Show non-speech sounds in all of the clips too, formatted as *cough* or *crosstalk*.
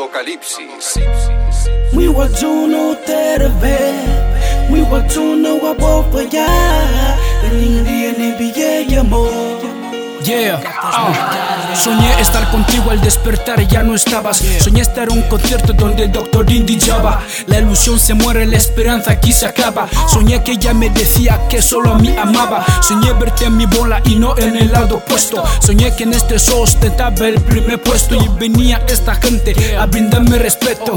Apocalipsis. Miwajuno terve, miwajuno wabofaya, nindi ya nibiye ya mo. Yeah, ah. Soñé estar contigo al despertar, ya no estabas. Soñé estar en un concierto donde el doctor indicaba. La ilusión se muere, la esperanza aquí se acaba. Soñé que ella me decía que solo a mí amaba. Soñé verte en mi bola y no en el lado opuesto. Soñé que en este show ostentaba el primer puesto y venía esta gente a brindarme respeto.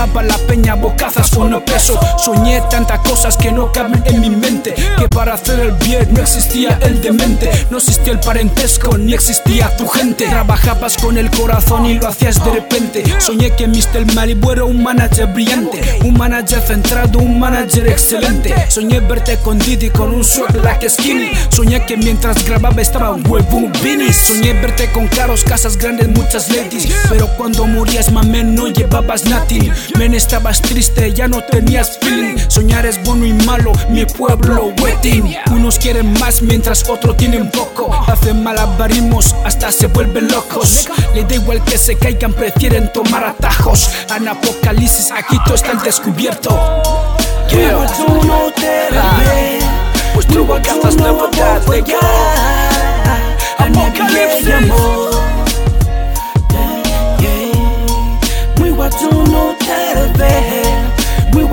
Quitaba la peña bocazas con no peso. Soñé tantas cosas que no caben en mi mente. Que para hacer el bien no existía el demente, no existía el parentesco, ni existía tu gente. Trabajabas con el corazón y lo hacías de repente. Soñé que Mr. Malibu era un manager brillante, un manager centrado, un manager excelente. Soñé verte con Didi con un swag like skinny. Soñé que mientras grababa estaba un huevo. Soñé verte con caros, casas grandes, muchas ladies. Pero cuando morías, mame, no llevabas nothing. Men, estabas triste, ya no tenías feeling. Soñar es bueno y malo, mi pueblo waiting. Unos quieren más mientras otros tienen poco. Hacen malabarismos hasta se vuelven locos. Le da igual que se caigan, prefieren tomar atajos. En apocalipsis, aquí todo está al descubierto. Yeah. terve Vuestro bocazas Wajuno nuevo ya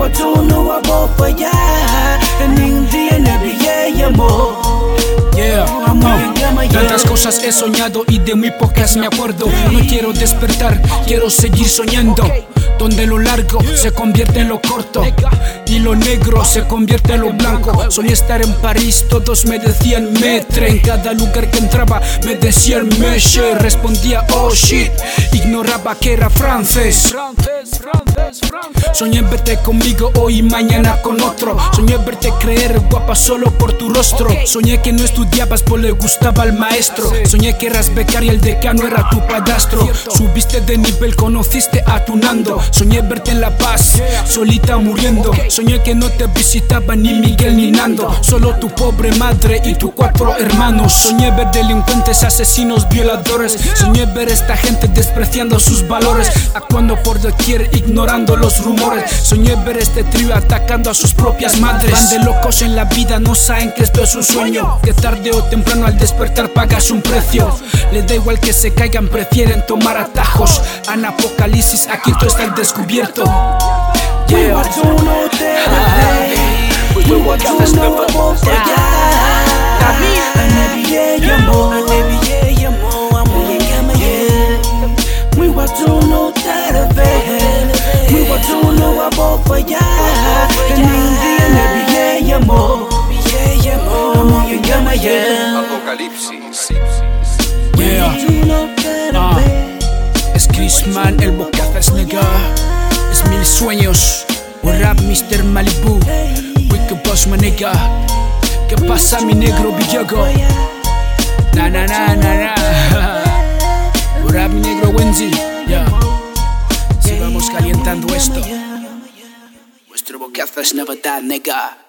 Fortune, no, I go for ya. And cosas he soñado y de muy pocas me acuerdo. No quiero despertar, quiero seguir soñando. Donde lo largo se convierte en lo corto y lo negro se convierte en lo blanco. Soñé estar en París, todos me decían metre. En cada lugar que entraba me decían meche. Respondía oh shit, ignoraba que era francés. Soñé verte conmigo hoy y mañana con otro. Soñé verte creer guapa solo por tu rostro. Soñé que no estudiabas pues le gustaba al maestro. Soñé que eras becaria, el decano era tu padrastro. Subiste de nivel, conociste a tu Nando. Soñé verte en La Paz, solita muriendo. Soñé que no te visitaba ni Miguel ni Nando. Solo tu pobre madre y tus cuatro hermanos. Soñé ver delincuentes, asesinos, violadores. Soñé ver esta gente despreciando sus valores. Actuando por doquier, ignorando los rumores. Soñé ver este trío atacando a sus propias madres. Van de locos en la vida, no saben que esto es un sueño. Que tarde o temprano al despertar pagas un precio. Les da igual que se caigan, prefieren tomar atajos. En apocalipsis, aquí todo está al descubierto. We Yeah. Apocalipsis. Yeah. Terve Es Chrisman, el bocazas nega. Es mil sueños. Un rap Mr. Malibu. Wicked Boss my nigga. ¿Qué pasa mi negro Villago? Na na na na na. *laughs* Un rap mi negro Wendy. Yeah. Sigamos calentando esto. Vuestro bocazo es novedad, nega.